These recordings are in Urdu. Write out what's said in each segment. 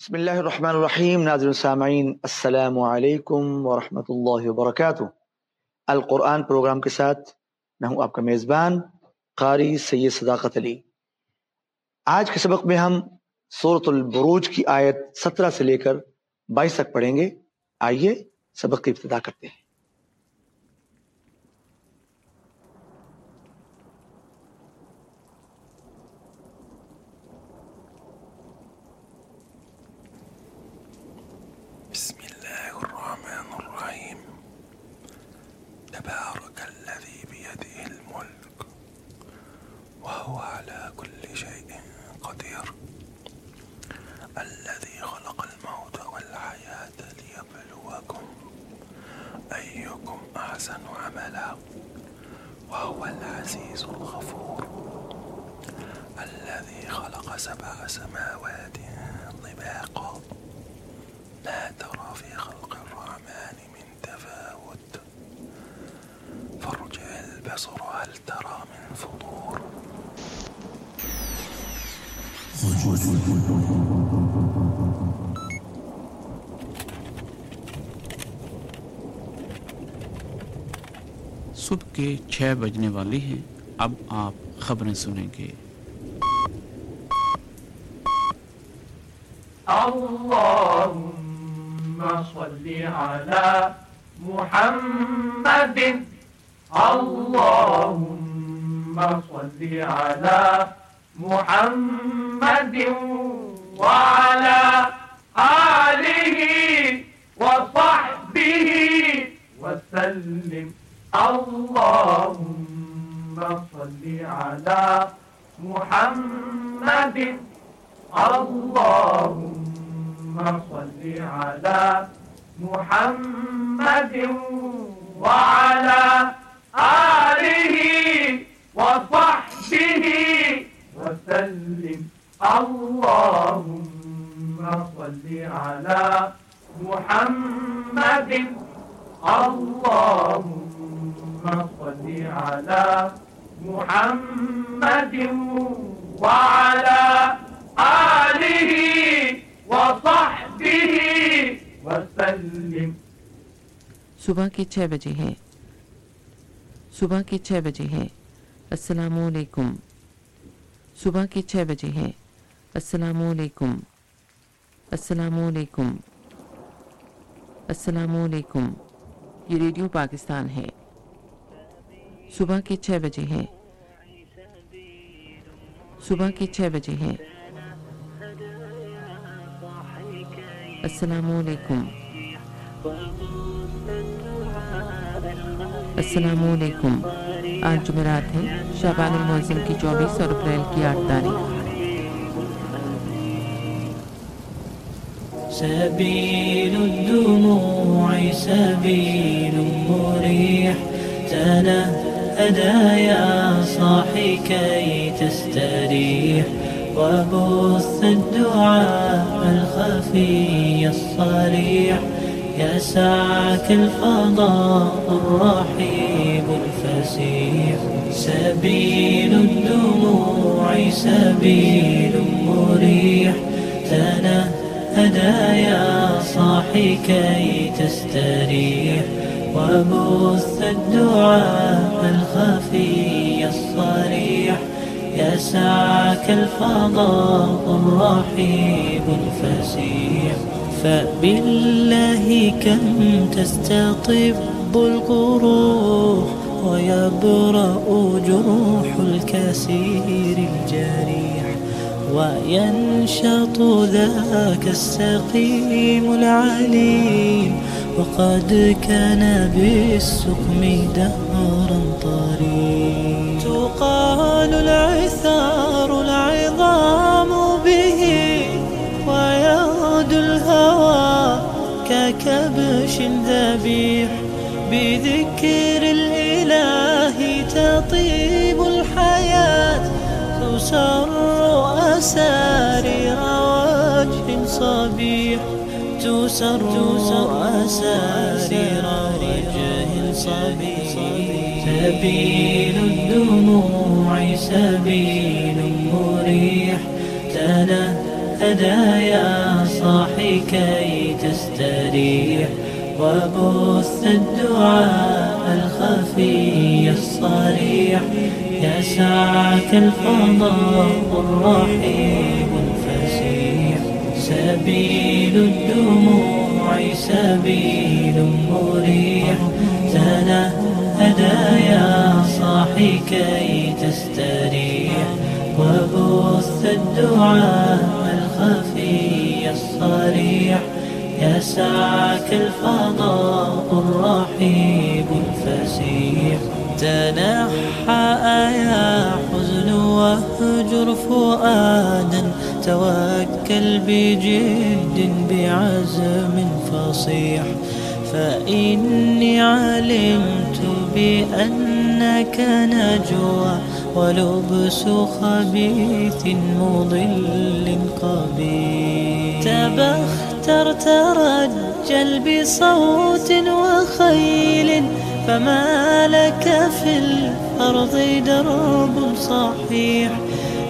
بسم اللہ الرحمن الرحیم، ناظر سامعین السلام علیکم ورحمۃ اللہ وبرکاتہ۔ القرآن پروگرام کے ساتھ میں ہوں آپ کا میزبان قاری سید صداقت علی۔ آج کے سبق میں ہم صورت البروج کی آیت سترہ سے لے کر بائیس تک پڑھیں گے۔ آئیے سبق کی ابتدا کرتے ہیں بسم الله الرحمن الرحيم تبارك الذي بيده الملك وهو على كل شيء قدير الذي خلق الموت والحياة ليبلوكم أيكم أحسن عملا وهو العزيز الغفور الذي خلق سبع سماوات طباقا. لا ترى في خلق الرحمن من تفاوت. فارجع البصر، هل ترى من فطور؟ صبح کے چھ بجنے والی ہیں۔ اب آپ خبریں سنیں گے۔ اللهم صل على محمد۔ اللهم صل على محمد وعلى آله وصحبه وسلم۔ اللهم صل على محمد. اللهم صل على محمد وعلى آله وصحبه وسلم. اللهم صل على محمد. اللهم صل على محمد وعلى آله وصحبه وسلم. صبح کے چھ بجے ہے۔ صبح کے چھ بجے ہے۔ السلام علیکم۔ صبح کے چھ بجے ہے۔ السلام علیکم۔ السلام علیکم۔ السلام علیکم۔ یہ ریڈیو پاکستان ہے۔ صبح کے چھ بجے ہے۔ صبح کے چھ بجے ہے۔ السلام علیکم۔ السلام علیکم۔ آج جمعرات ہے۔ شعبان المعظم کی چوبیس اور اپریل کی آٹھ تاریخ۔ سبيل الدموع سبيل مريح تنهدى يا صاحي كي تستريح وبث الدعاء الخفي الصريح يسعك الفضاء الرحيب الفسيح سبيل الدموع سبيل مريح تنهدى يا صاحي كي تستريح وبث الدعاء الخفي الصريح. يسعك الفضاء الرحيب الفسيح. فبالله كم تستطب القروح ويبرأ جروح الكسير الجريح. وينشط ذاك السقيم العليم، وقد كان بالسقم دهرا طريق تقال العثار العظام به، ويغدو الهوى ككبش ذبيح. بذكر الإله تطيب الحياة تسر أسارير وجه صبيح تسر أسارير وجه صبيح. سبيل الدموع، سبيل مريح تنهدى يا صاحي كي تستريح. وبث الدعاء الخفي الصريح. يسعك الفضاء الرحيم الفسيح. سبيل الدموع، سبيل مريح تنهدى يا صاحي كي تستريح. وبث الدعاء الخفي الصريح. يا يسعك الفضاء الرحيب الفسيح. تنحى يا حزن واهجر فؤادا توكل بجد بعزم فصيح فإني علمت بأنك نجوى ولبس خبيث مضل قبيح تبختر ترجل بصوت وخيل فما لك في الأرض درب صحيح.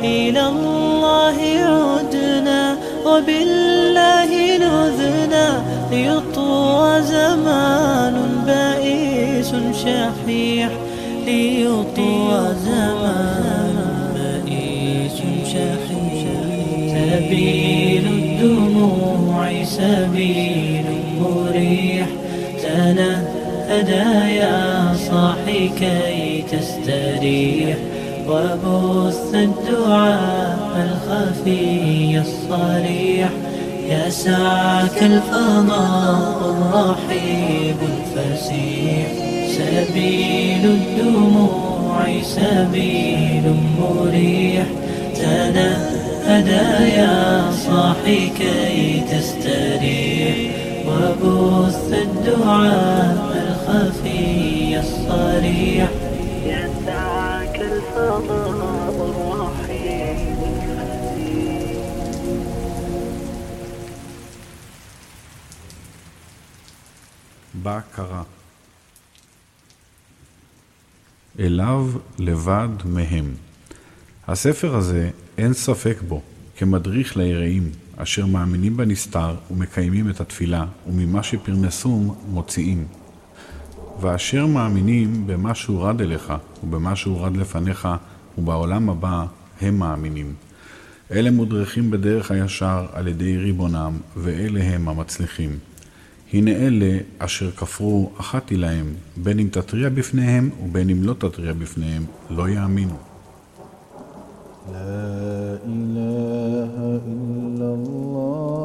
إلى الله عدنا، وبالله نذنا. ليطوى زمان بائس شحيح. ليطوى زمان بائس شحيح. سبيل الدموع، سبيل مريح تنهدى يا صاحي كي تستريح وبث الدعاء الخفي الصريح. يسعك الفضاء الرحيب الفسيح. سبيل الدموع سبيل مريح. تنهدى يا صاحي كي تستريح. وبث الدعاء الخفي الصريح يسعك الفضاء الرحيم בהכרה. אליו לבד מהם. הספר הזה, אין ספק בו, כמדריך ליראים, اشو مامن بہ نصطاغ ام قیمہ میں تطفیلہ اما شف سوم متسم و شیو مامنیم باش وغل الخا و بہ ماش و غدل فن خا ا با علا با مامنیم اے لمقیم بدی خیا شاخ عل دام ول ہے مہمتیم ہن اہل اشر قفو احاط الم بین تطریہ بفن ام اب بینم لو تطغیہ بفن لویامن لا إله إلا الله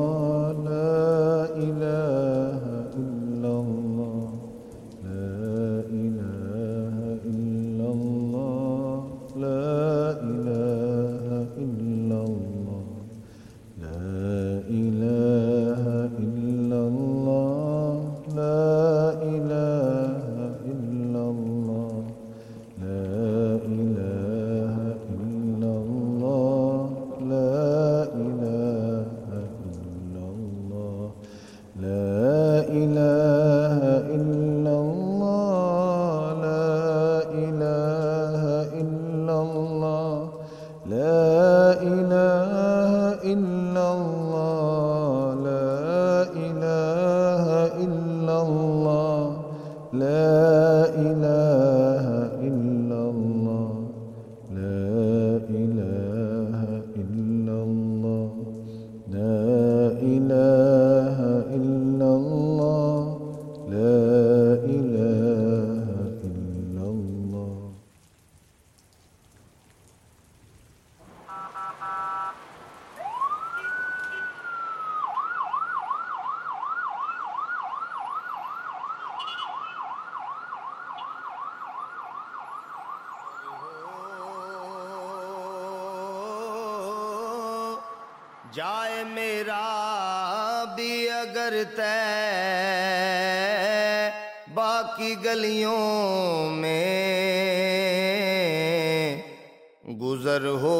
جائے میرا بھی اگر طے باقی گلیوں میں گزر ہو۔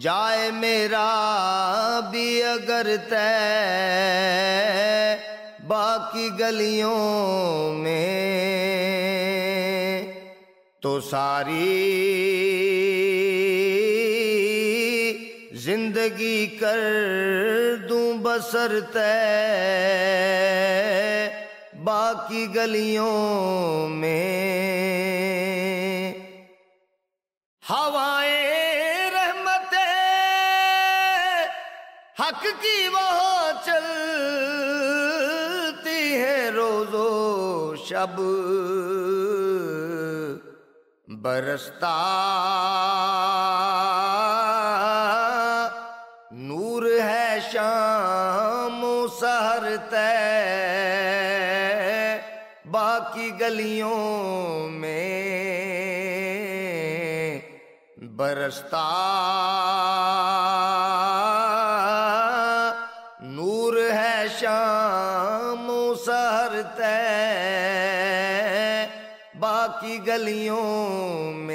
جائے میرا بھی اگر طے باقی گلیوں میں تو ساری زندگی کر دوں بسر تے باقی گلیوں میں۔ ہوائیں رحمت حق کی وہاں چلتی ہے روز و شب۔ برستا گلیوں میں برستا نور ہے شام سہرتے باقی گلیوں میں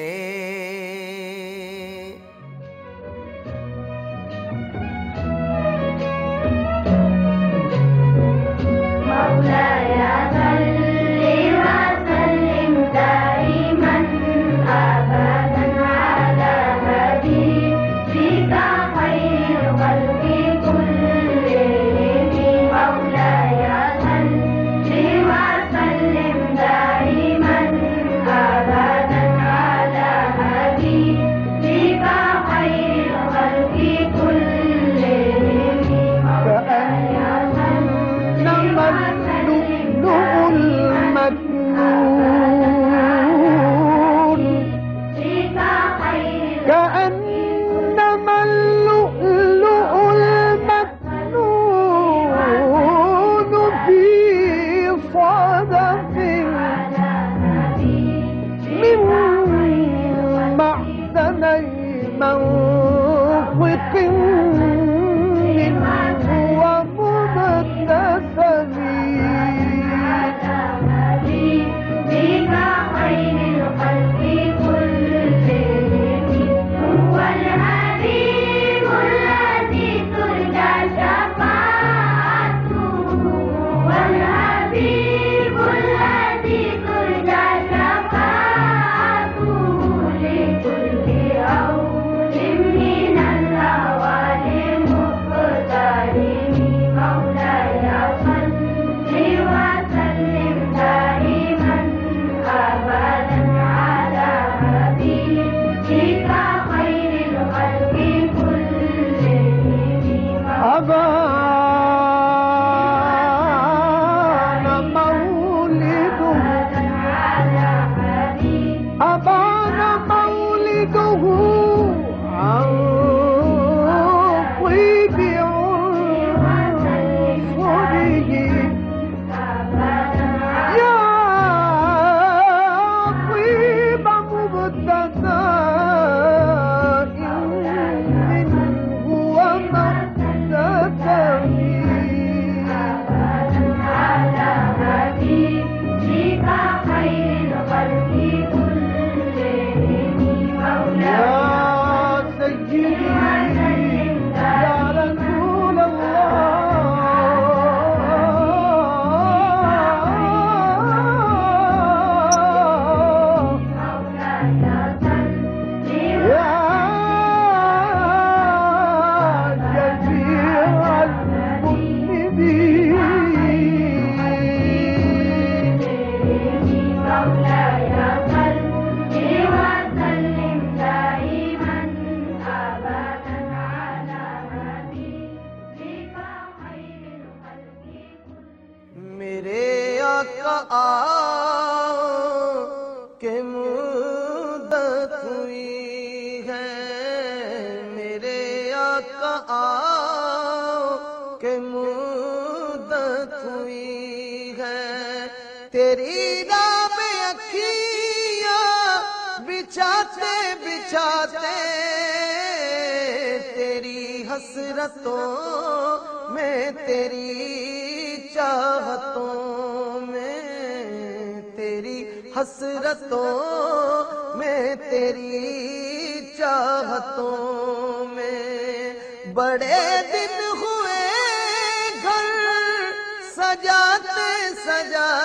ہوں۔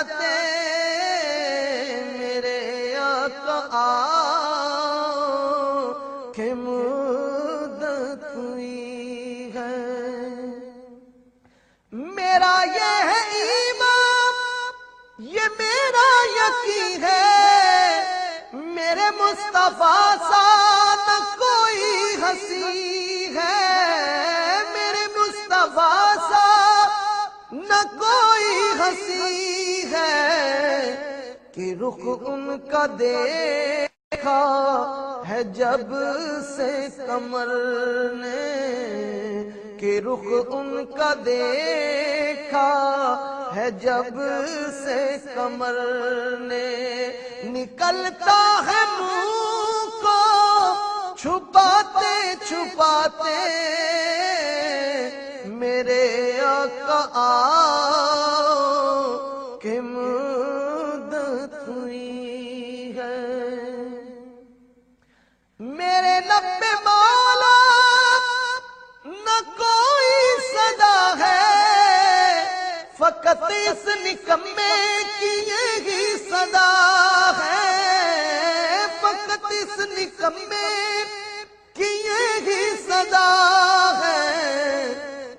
جاتے میرے آقا کہ مدت ہوئی ہے۔ میرا یہ ہے ایمان، یہ میرا یقین ہے۔ میرے مصطفیٰ ساتھ کوئی ہنسی ہے۔ میرے مصطفیٰ ساتھ نہ کوئی ہنسی رخ ان کا دیکھا ہے جب سے کمر نے کہ رخ ان کا دیکھا ہے جب سے کمر نے نکلتا ہے منہ کو چھپاتے چھپاتے میرے آقا آؤ فقط اس نکمے کی یہی صدا ہے۔ فقط اس نکمے کی یہی صدا ہے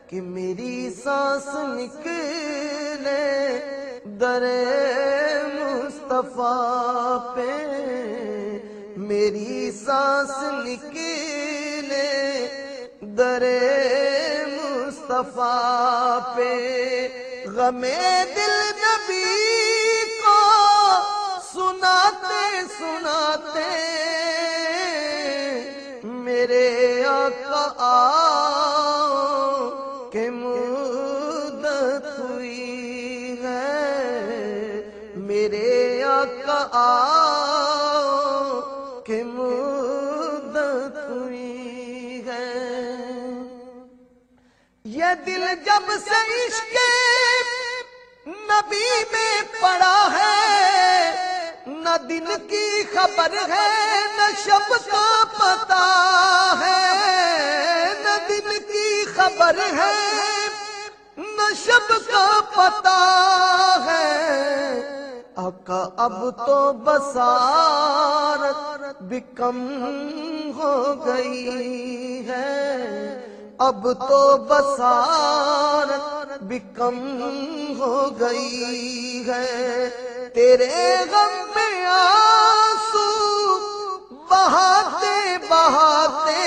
کہ میری سانس نکلے در مصطفیٰ پہ۔ میری سانس نکلے در مصطفیٰ پہ۔ غم دل نبی کو سناتے سناتے میرے آقا آؤ کہ مدت ہوئی ہے۔ میرے آقا آؤ کہ مدت ہوئی ہے۔ یہ دل جب سے عشق نبی میں پڑا ہے، نہ دن کی خبر ہے، نہ شب کا پتا ہے۔ نہ دن کی خبر ہے، نہ شب کا پتا ہے۔ آقا اب تو بسارت بھی کم ہو گئی ہے۔ اب تو بسارت بھی کم ہو گئی ہے۔ تیرے غم میں آنسو بہاتے بہاتے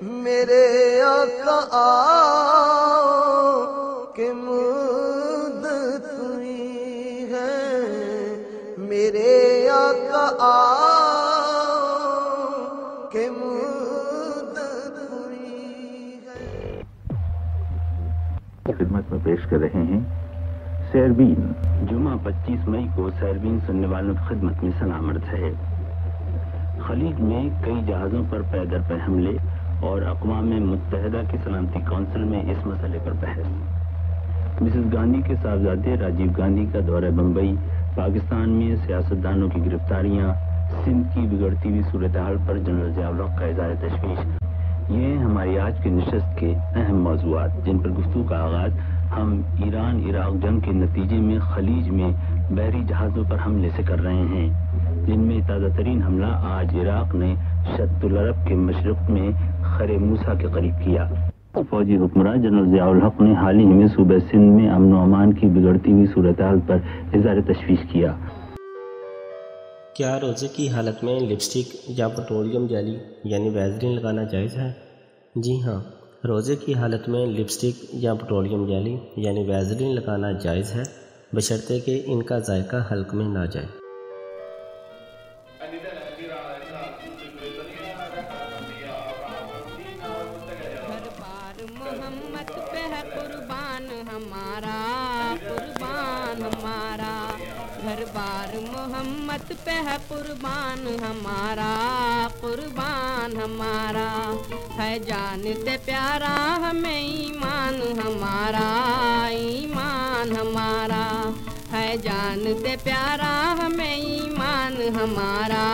میرے آقا آؤ کہ مدت ہوئی ہے۔ میرے آقا آؤ کہ خدمت میں پیش کر رہے ہیں سیربین۔ جمعہ پچیس مئی کو سیربین سننے والوں کی خدمت میں سلام عرض ہے۔ خلیج میں کئی جہازوں پر پیدر پہ حملے اور اقوام متحدہ کی سلامتی کونسل میں اس مسئلے پر بحث۔ مسز گاندھی کے صاحبزادے راجیو گاندھی کا دورہ بمبئی، پاکستان میں سیاستدانوں کی گرفتاریاں، سندھ کی بگڑتی ہوئی صورتحال پر جنرل ضیاء کا اظہار تشویش۔ یہ ہیں ہماری آج کی نشست کے اہم موضوعات، جن پر گفتگو کا آغاز ہم ایران، عراق جنگ کے نتیجے میں خلیج میں بحری جہازوں پر حملے سے کر رہے ہیں۔ جن میں تازہ ترین حملہ آج عراق نے شد العرب کے مشرق میں خر موسا کے قریب کیا۔ فوجی حکمراں جنرل ضیاء الحق نے حال ہی میں صوبہ سندھ میں امن و امان کی بگڑتی ہوئی صورتحال پر اظہار تشویش کیا۔ کیا روزے کی حالت میں لپسٹک یا پٹرولیم جیلی یعنی ویزلین لگانا جائز ہے؟ جی ہاں روزے کی حالت میں لپسٹک یا پٹرولیم جیلی یعنی ویزلین لگانا جائز ہے، بشرطے کہ ان کا ذائقہ حلق میں نہ جائے۔ پہ ہے قربان ہمارا قربان ہمارا ہے جانتے پیارا ہمیں ایمان ہمارا ایمان ہمارا ہے جانتے پیارا ہمیں ایمان ہمارا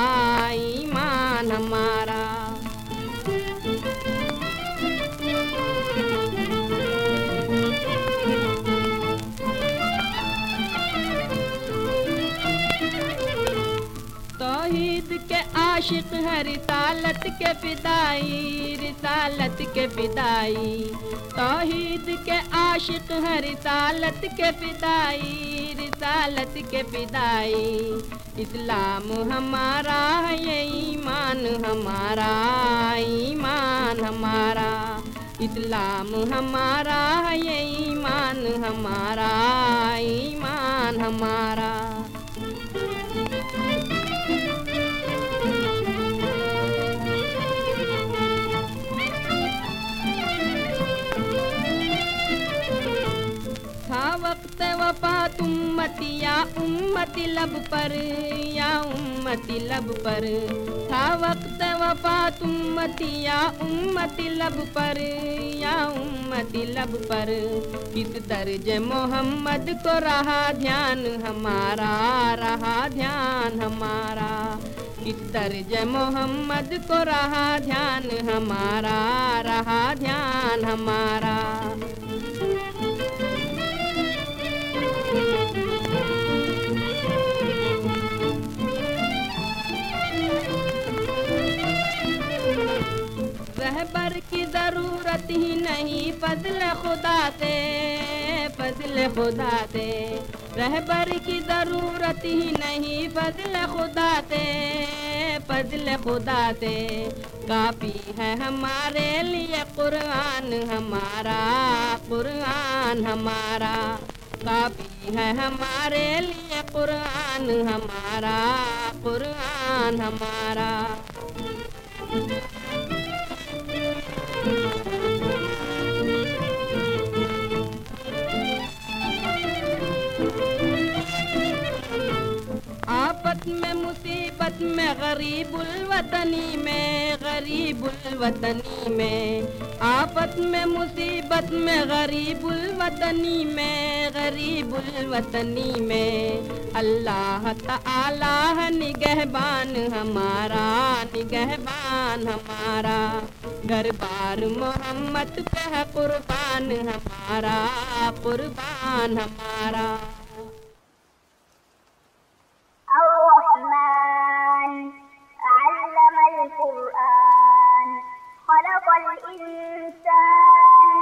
ایمان ہمارا عاشق ہے رسالت کے فدائی، رسالت کے فدائی۔ توحید کے عاشق ہے رسالت کے فدائی، رسالت کے فدائی۔ اسلام ہمارا ہے، یہ ایمان ہمارا ایمان ہمارا۔ اسلام ہمارا ہے، یہ ایمان ہمارا ایمان ہمارا۔ امتی یا امتی لب پر یا امتی لب پر تھا وقت وفات امتی یا امتی لب پر یا امتی لب پر کس درج محمد کو رہا دھیان ہمارا رہا دھیان ہمارا کس درج محمد کو رہا دھیان ہمارا رہا دھیان ہمارا رہبر کی ضرورت ہی نہیں، فضل خدا سے، فضل خدا سے۔ رہبر کی ضرورت ہی نہیں، فضل خدا سے، فضل خدا سے۔ کافی ہے ہمارے لیے قرآن، ہمارا قرآن، ہمارا۔ کافی ہے ہمارے لیے قرآن، ہمارا قرآن، ہمارا۔ آفت میں، مصیبت میں، غریب الوطنی میں، غریب الوطنی میں۔ آفت میں، مصیبت میں، غریب الوطنی میں، غریب الوطنی میں۔ اللہ تعالی ہے نگہبان ہمارا نگہبان ہمارا۔ گھر بار محمد پہ قربان ہمارا قربان ہمارا۔ الإنسان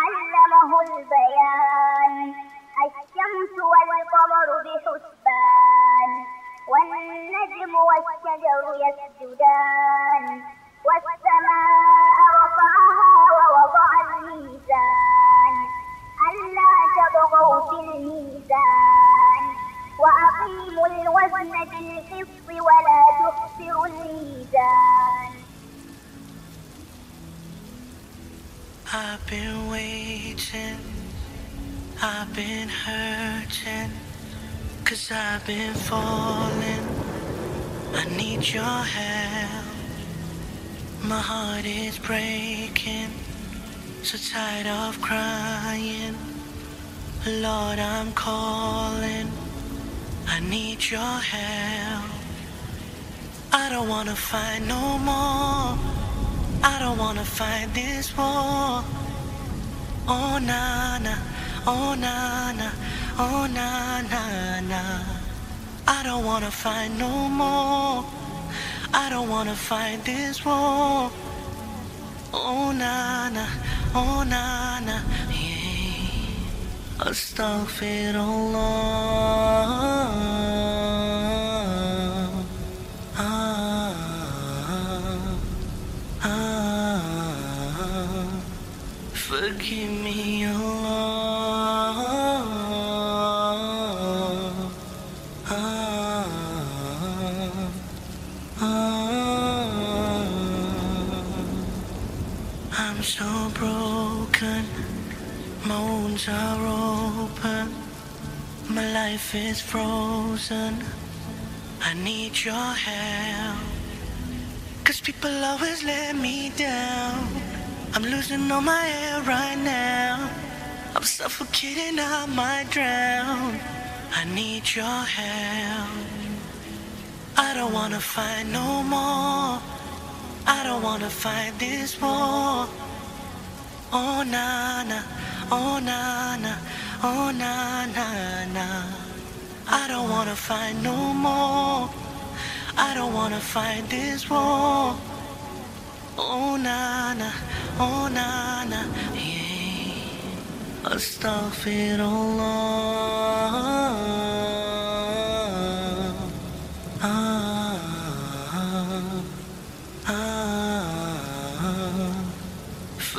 علمه البيان الشمس والقمر بحسبان والنجم والشجر يسجدان والسماء رفعها ووضع الميزان ألا تطغوا في الميزان وأقيموا الوزن بالقسط ولا تخسروا الميزان I've been waiting, I've been hurting, cause I've been falling. I need your help. My heart is breaking, so tired of crying. Lord, I'm calling. I need your help. I don't wanna fight no more. I don't wanna fight this war. Oh na na, oh na na, oh na na na. I don't wanna fight no more. I don't wanna fight this war. Oh na na, oh na na, yeah. Astaghfirullah. Forgive I'm so broken, my wounds are open, my life is frozen. I need your help. Cause people always let me down. I'm losing all my air right now. I'm suffocating, I might drown. I need your help. I don't wanna fight no more. I don't wanna fight this war. Oh na na, oh na na, oh na na na. I don't wanna fight no more. I don't wanna fight this war. Oh na na, ہو ناستر ہا ہا س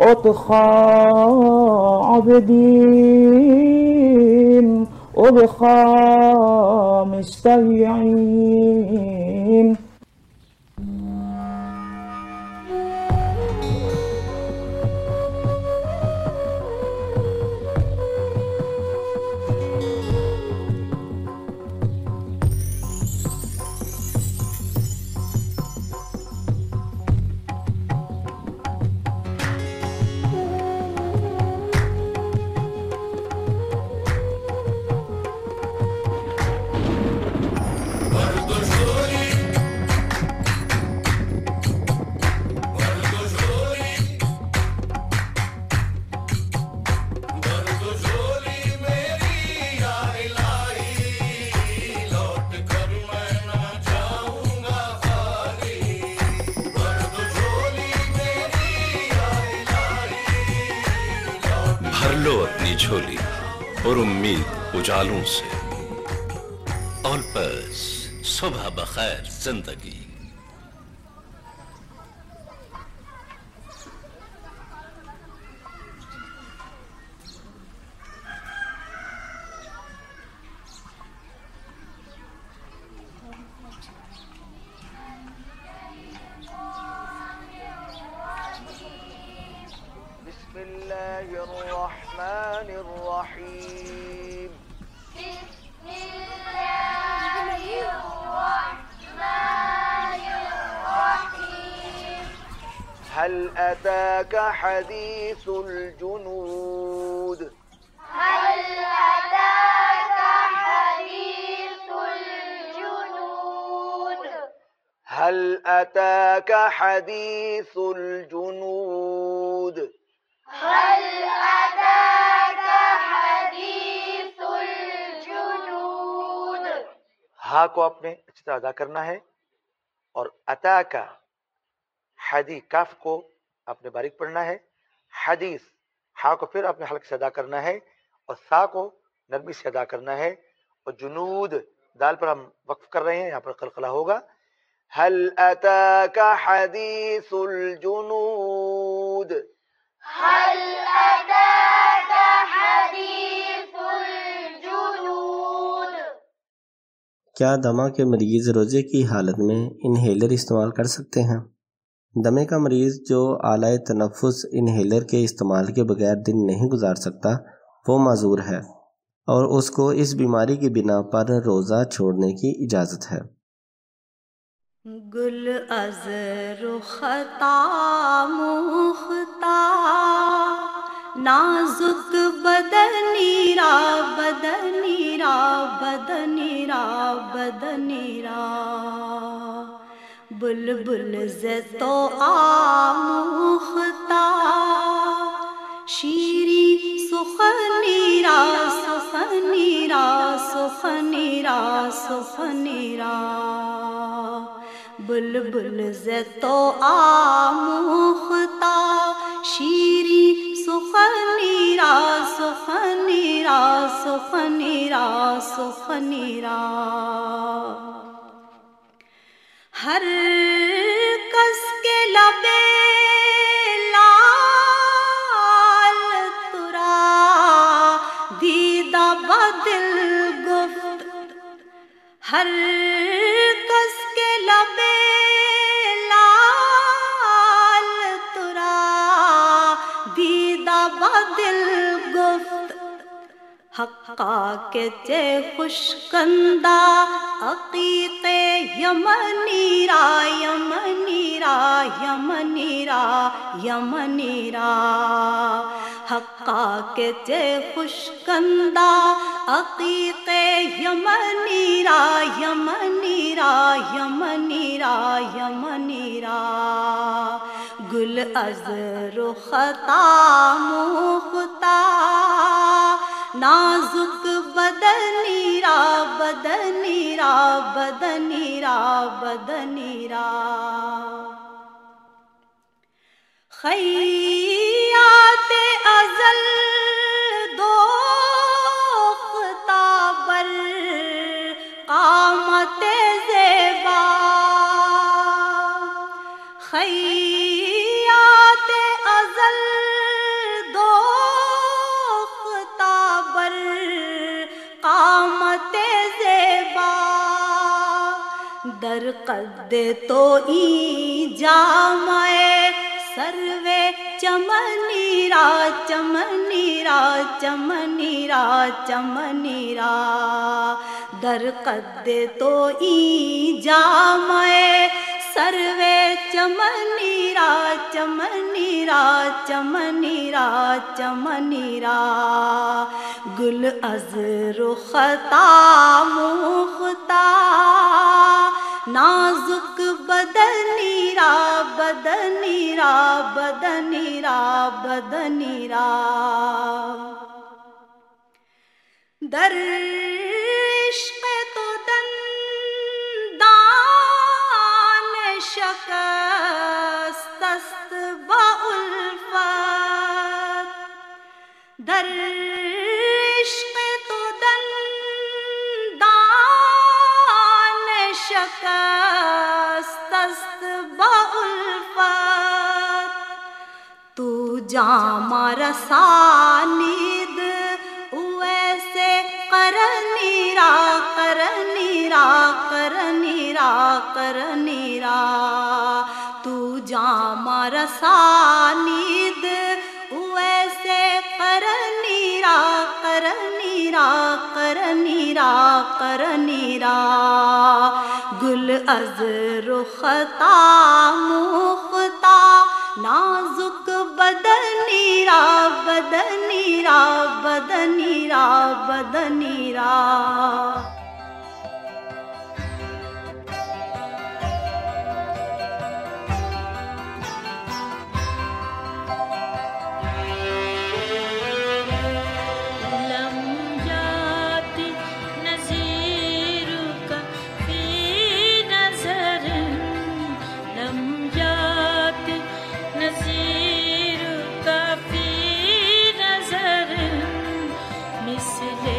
أطخى عبدين أبخى مستريعين اور امید اجالوں سے۔ اور پس صبح بخیر زندگی۔ أتاك حديث الجنود. هل أتاك حديث الجنود؟ هل أتاك حديث الجنود هل أتاك حديث الجنود ہا کو آپ نے اچھی طرح ادا کرنا ہے اور عطا کا حدی کاف کو آپ نے باریک پڑھنا ہے حدیث ہا کو پھر آپ نے حلق سے ادا کرنا ہے اور سا کو نرمی سے ادا کرنا ہے اور جنود دال پر ہم وقف کر رہے ہیں یہاں پر قلقلہ ہوگا۔ هل أتاك حديث الجنود؟ هل أتاك حديث الجنود؟ کیا دمہ کے مریض روزے کی حالت میں انہیلر استعمال کر سکتے ہیں؟ دمے کا مریض جو اعلی تنفس انہیلر کے استعمال کے بغیر دن نہیں گزار سکتا، وہ معذور ہے اور اس کو اس بیماری کی بنا پر روزہ چھوڑنے کی اجازت ہے۔ گل از رختا مختا، نازک بدنی را بدنی را بدنی را بدنی را۔ بلبل تو آموختا۔ شیری سخنی را سخنی را سخنی را سخنی را۔ بلبل تو آموختا۔ شیری سخنی را سخنی را سخنی را سخنی را۔ ہر کس کے لبے لال ترا، دیدہ بدل گفت۔ ہر کس کے لبے لال ترا، دیدہ بدل گفت۔ حقا کے چے خوشکندہ عقیق یمنی را یمنی را یمنی را یمنی را حقا کے چے خوش عقیق یمنی را یمنی را یمنی را یمنی را گل از رختا مختا نازک بدنی را بدنی را بدنی را بدنی را۔ خیات ازل قد تو ای جامع سروے چمنی را چمنی را چمنی را چمنی را در قد تو ای جامع سروے چمنی را چمنی را چمنی را چمنی را گل از رختا مختا نازک بدنی را بدنی را بدنی را بدنی را۔ در عشق تو دندان شکست است با الفت۔ در تو جام رسانید ویسے کرنی را کرنی را کرنی را کرنی را تو جام رسانید ویسے کرنی را کرنی را کرنی را کرنی را گل از رختا مختا نازک بدنی را بدنی را بدنی را بدنی را۔ مثل تو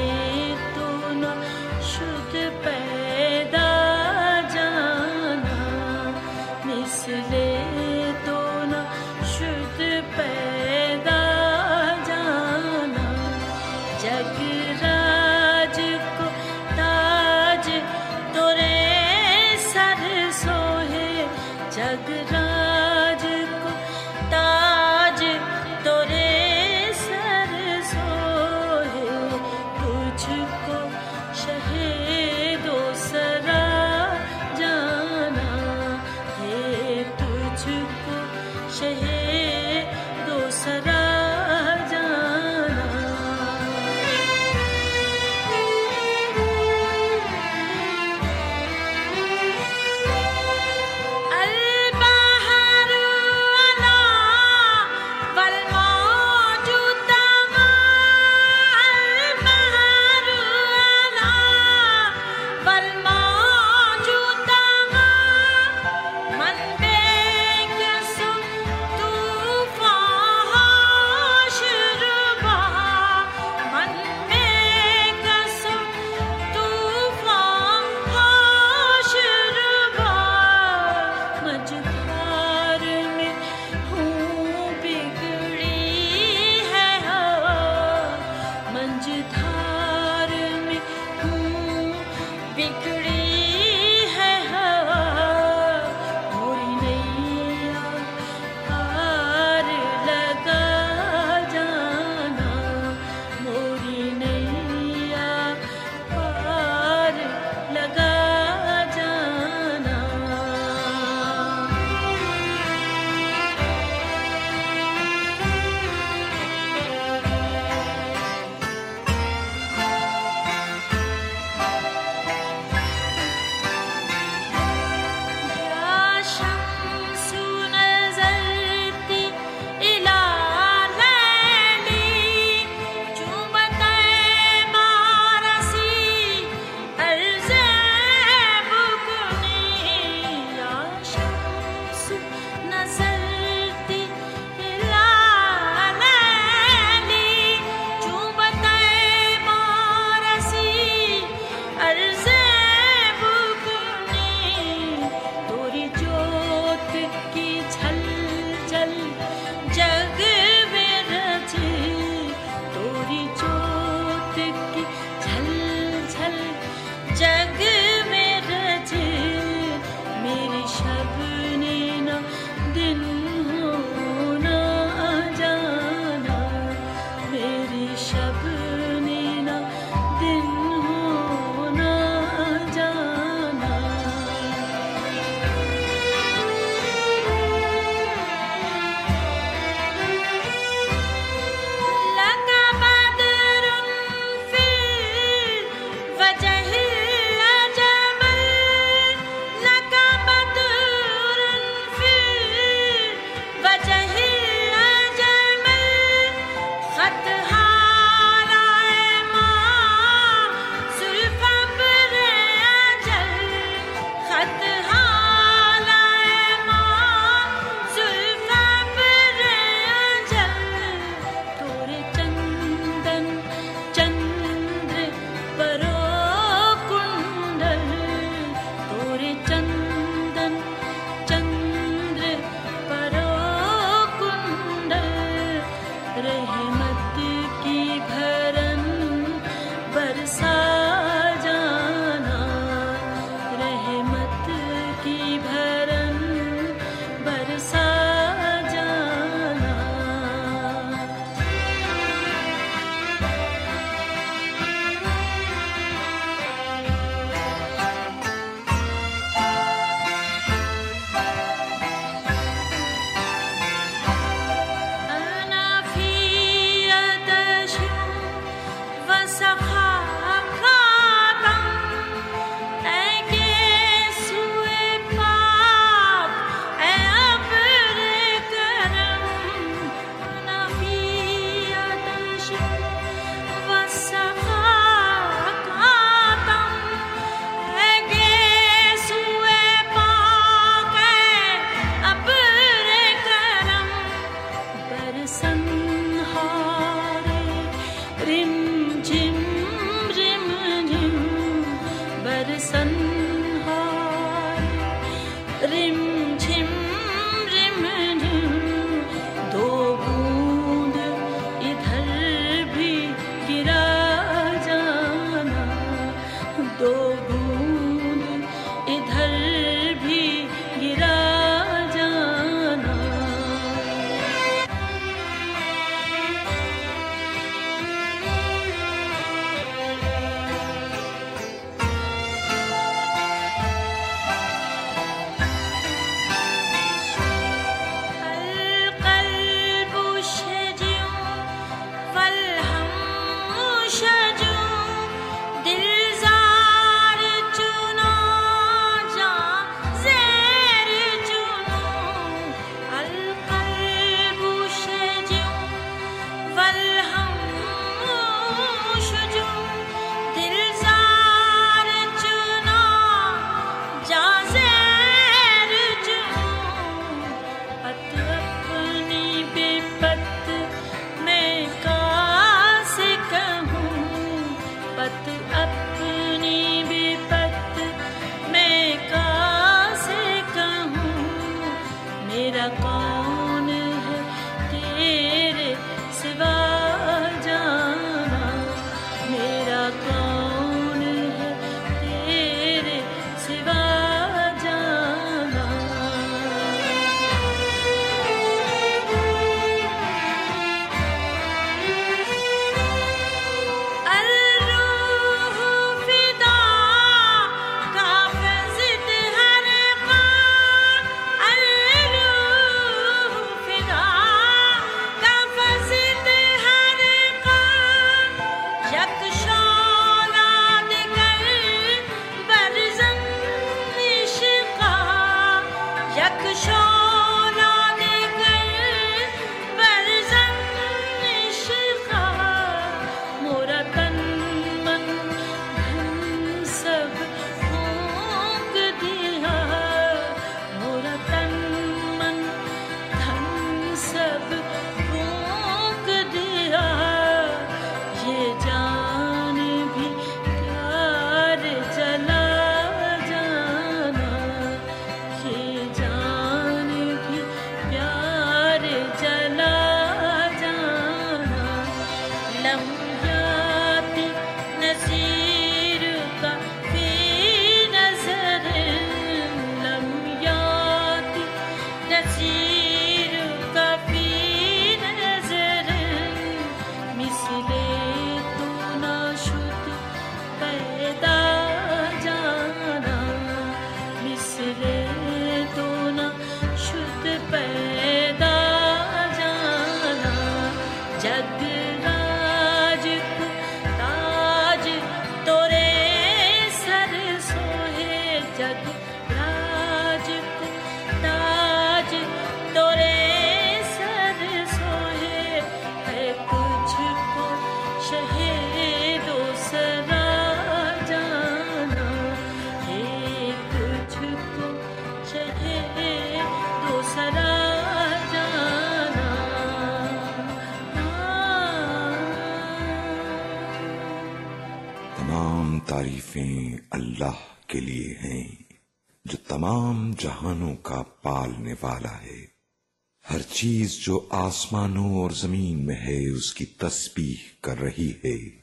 جو آسمانوں اور زمین میں ہے، اس کی تسبیح کر رہی ہے۔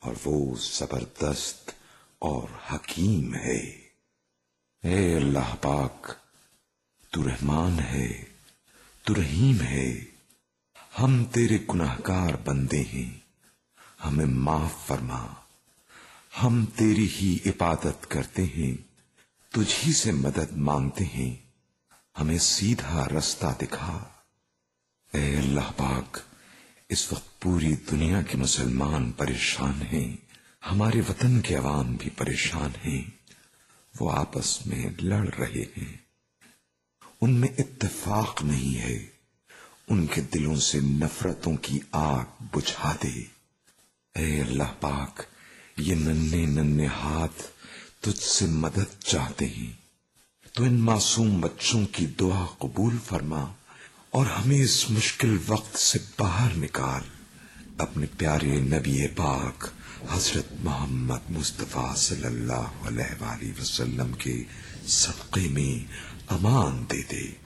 اور وہ زبردست اور حکیم ہے۔ اے اللہ پاک، تو رحمان ہے، تو رحیم ہے۔ ہم تیرے گناہگار بندے ہیں، ہمیں معاف فرما۔ ہم تیری ہی عبادت کرتے ہیں تجھی سے مدد مانگتے ہیں۔ ہمیں سیدھا رستہ دکھا۔ اے اللہ پاک، اس وقت پوری دنیا کے مسلمان پریشان ہیں، ہمارے وطن کے عوام بھی پریشان ہیں، وہ آپس میں لڑ رہے ہیں۔ ان میں اتفاق نہیں ہے، ان کے دلوں سے نفرتوں کی آگ بجھا دے۔ اے اللہ پاک، یہ ننے ننے ہاتھ تجھ سے مدد چاہتے ہیں۔ تو ان معصوم بچوں کی دعا قبول فرما۔ اور ہمیں اس مشکل وقت سے باہر نکال اپنے پیارے نبی پاک حضرت محمد مصطفیٰ صلی اللہ علیہ وآلہ وسلم کے صدقے میں امان دے دے۔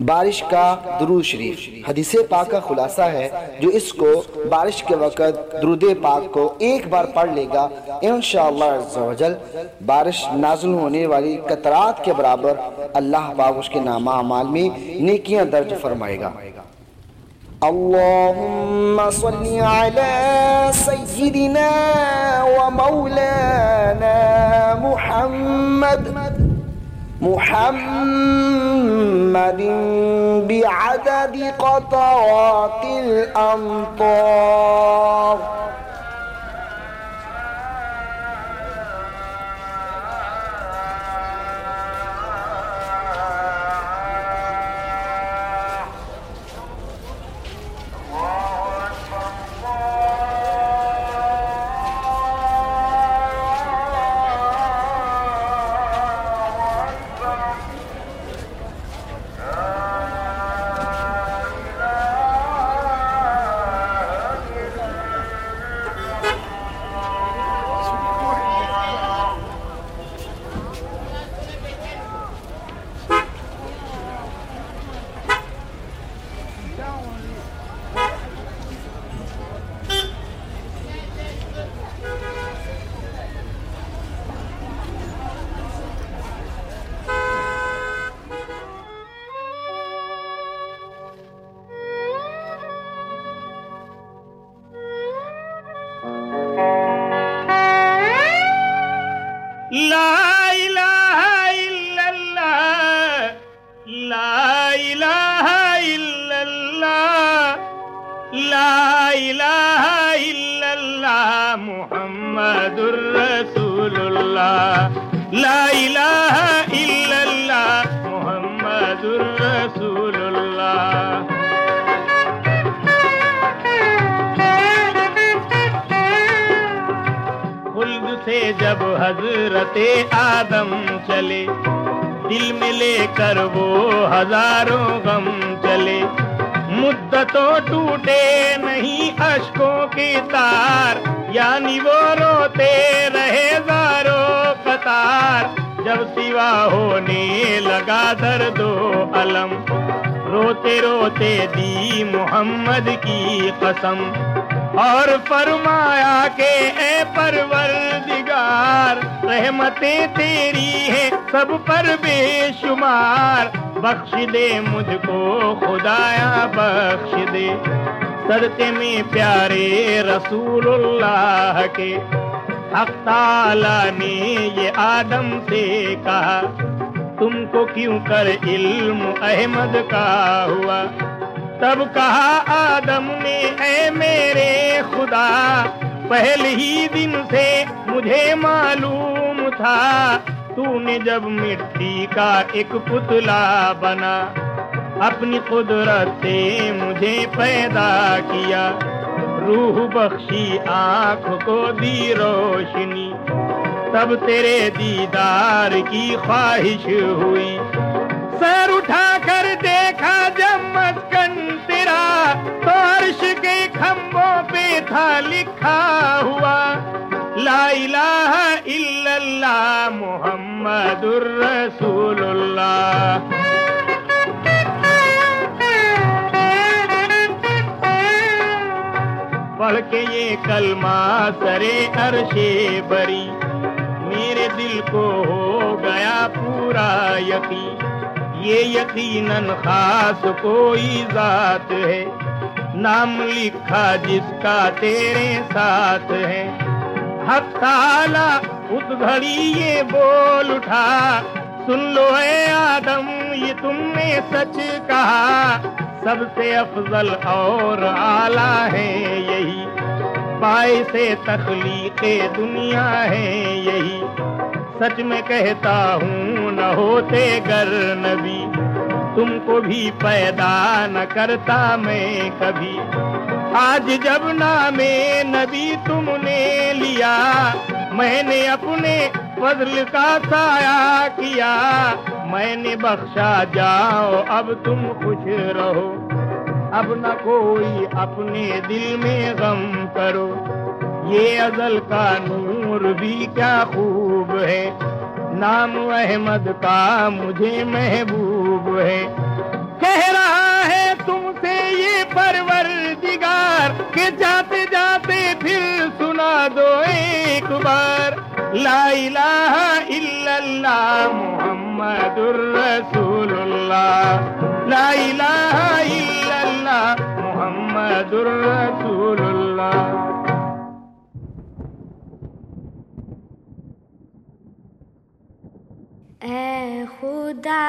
بارش کا درود شریف۔ حدیث پاک کا خلاصہ ہے، جو اس کو بارش کے وقت درود پاک کو ایک بار پڑھ لے گا، انشاءاللہ عز و جل۔ بارش نازل ہونے والی قطرات کے برابر اللہ پاک اس کے نامہ اعمال میں نیکیاں درج فرمائے گا۔ اللهم صل على سيدنا ومولانا محمد۔ محمد بعدد قطرات الأمطار. تیری سب پر بے شمار، بخش دے مجھ کو، خدایا بخش دے۔ صدقے میں پیارے رسول اللہ کے۔ حق تعالی نے یہ آدم سے کہا، تم کو کیوں کر علم احمد کا ہوا؟ تب کہا آدم نے، اے میرے خدا، پہل ہی دن سے مجھے معلوم تھا۔ تو نے جب مٹی کا ایک پتلا بنا اپنی قدرت سے مجھے پیدا کیا روح بخشی آنکھ کو دی روشنی تب تیرے دیدار کی خواہش ہوئی سر اٹھا کر دیکھا جب مسکن تیرا تو عرش کے کھمبوں پہ تھا لکھا ہوا لا الہ الا اللہ محمد الرسول اللہ پڑھ کے یہ کلمہ سرے عرشے بری، میرے دل کو ہو گیا پورا یقین۔ یہ یقیناً خاص کوئی ذات ہے۔ نام لکھا جس کا تیرے ساتھ ہے۔ حق اس گھڑی یہ بول اٹھا سن لو اے آدم یہ تم نے سچ کہا سب سے افضل اور آلہ ہے یہی پائے سے تخلیق دنیا ہے یہی سچ میں کہتا ہوں نہ ہوتے گر نبی تم کو بھی پیدا نہ کرتا میں کبھی آج جب نام نبی تم نے لیا، میں نے اپنے فضل کا سایہ کیا۔ میں نے بخشا، جاؤ، اب تم خوش رہو۔ اب نہ کوئی اپنے دل میں غم کرو۔ یہ ازل کا نور بھی کیا خوب ہے۔ نام احمد کا مجھے محبوب ہے۔ کہہ رہا ہے تم تھے یہ پروردگار کہ جاتے جاتے پھر سنا دو ایک بار۔ لا الہ الا اللہ محمد الرسول اللہ لا الہ الا اللہ محمد الرسول اللہ اے خدا،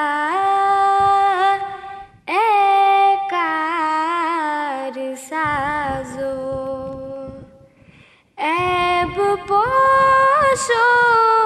اے کار سازو۔ ایب پوشو۔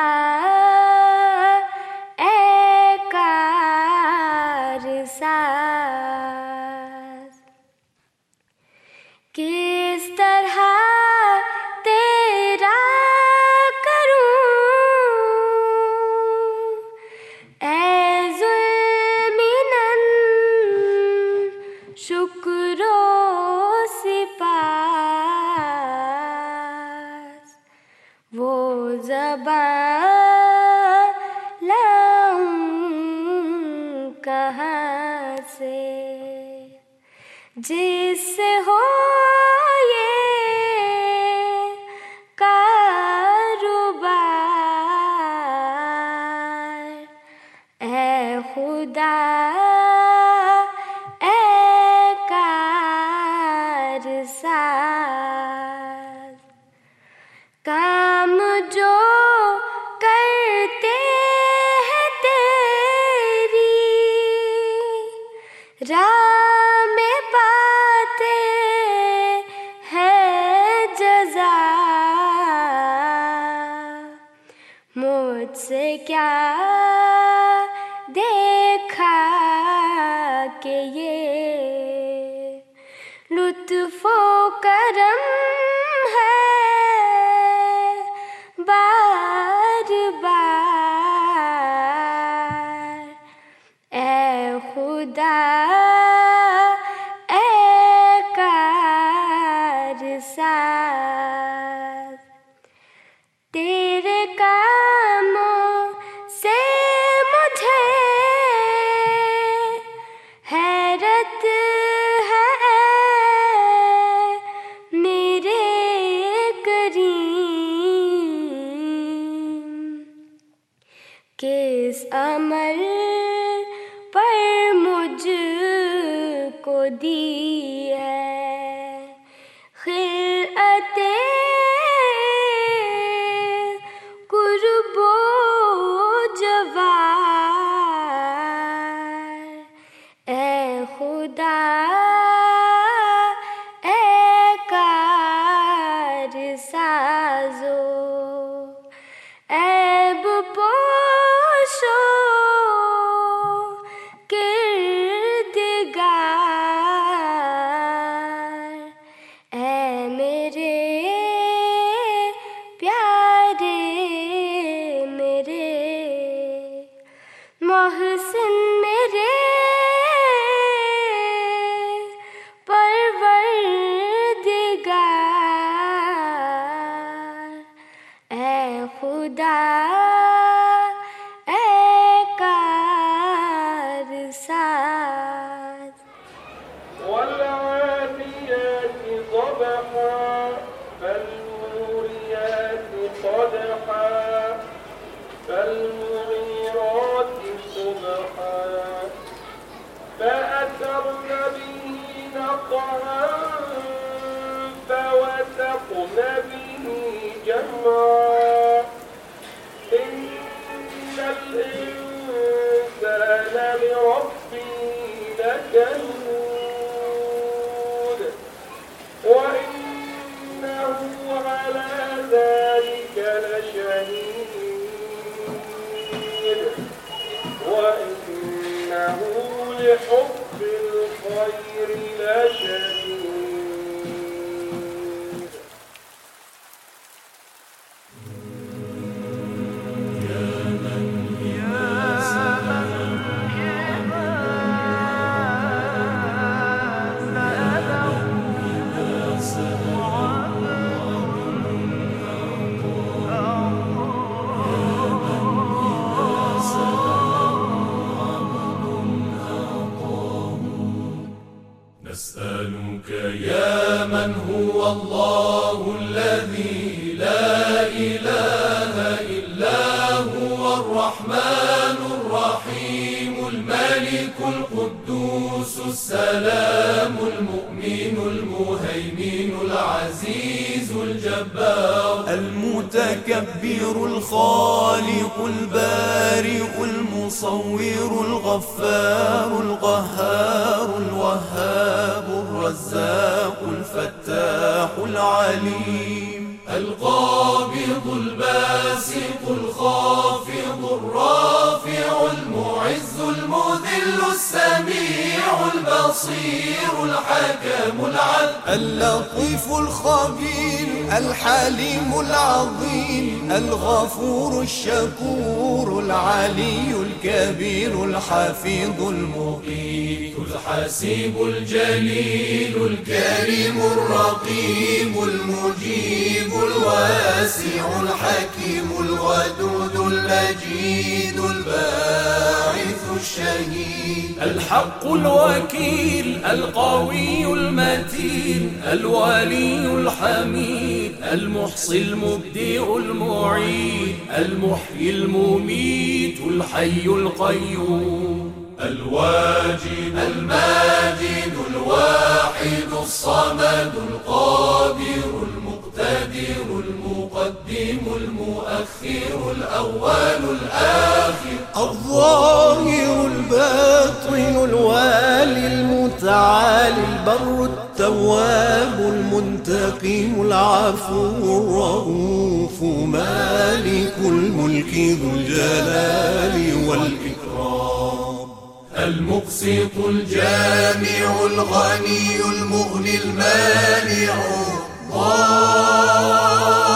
يا دیا الحفيظ المقيت الحسيب الجليل الكريم الرقيب المجيب الواسع الحكيم الودود المجيد الباعث الشهيد الحق الوكيل القوي المتين الولي الحميد المحصي المبدئ المعيد المحيي المميت الحي القيوم الواجد الماجد الواحد الصمد القادر المقتدر المقدم المؤخر الأول الآخر الظاهر الباطن الوالي المتعالي البر التواب المنتقم العفو الرؤوف مالك الملك ذو الجلال والإكرام المقسط الجامع الغني المغني المانع. ضار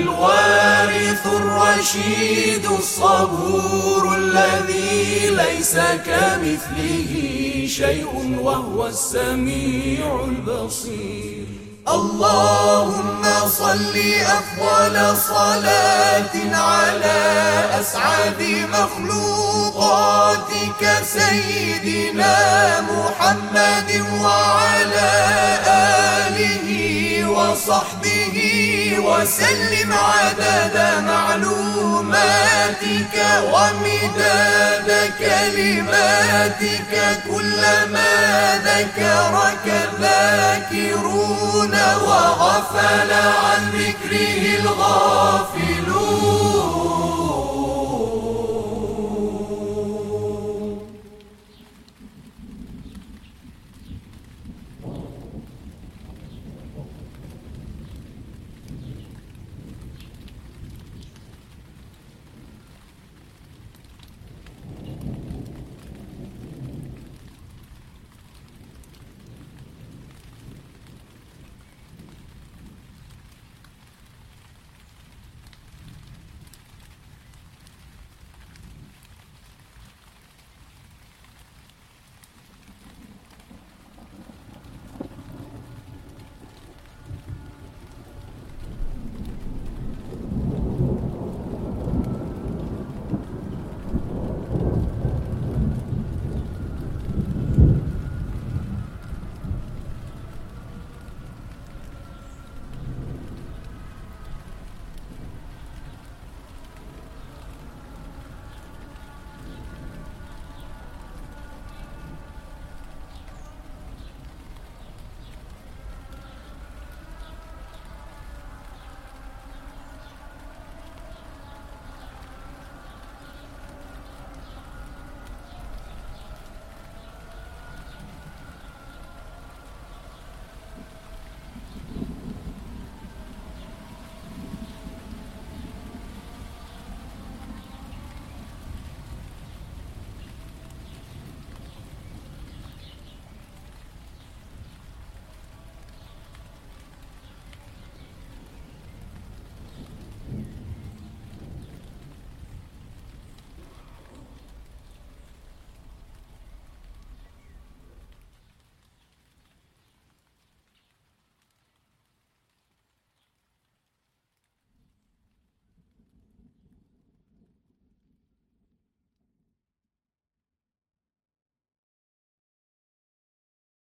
الوارث الرشيد الصبور الذي ليس كمثله شيء وهو السميع البصير. اللهم صل أفضل صلاة على أسعد مخلوقاتك سيدنا محمد وعلى آله وصحبه وسلم عدد معلوماتك ومداد كلماتك كلما ذكرك الذاكرون وغفل عن ذكره الغافلون.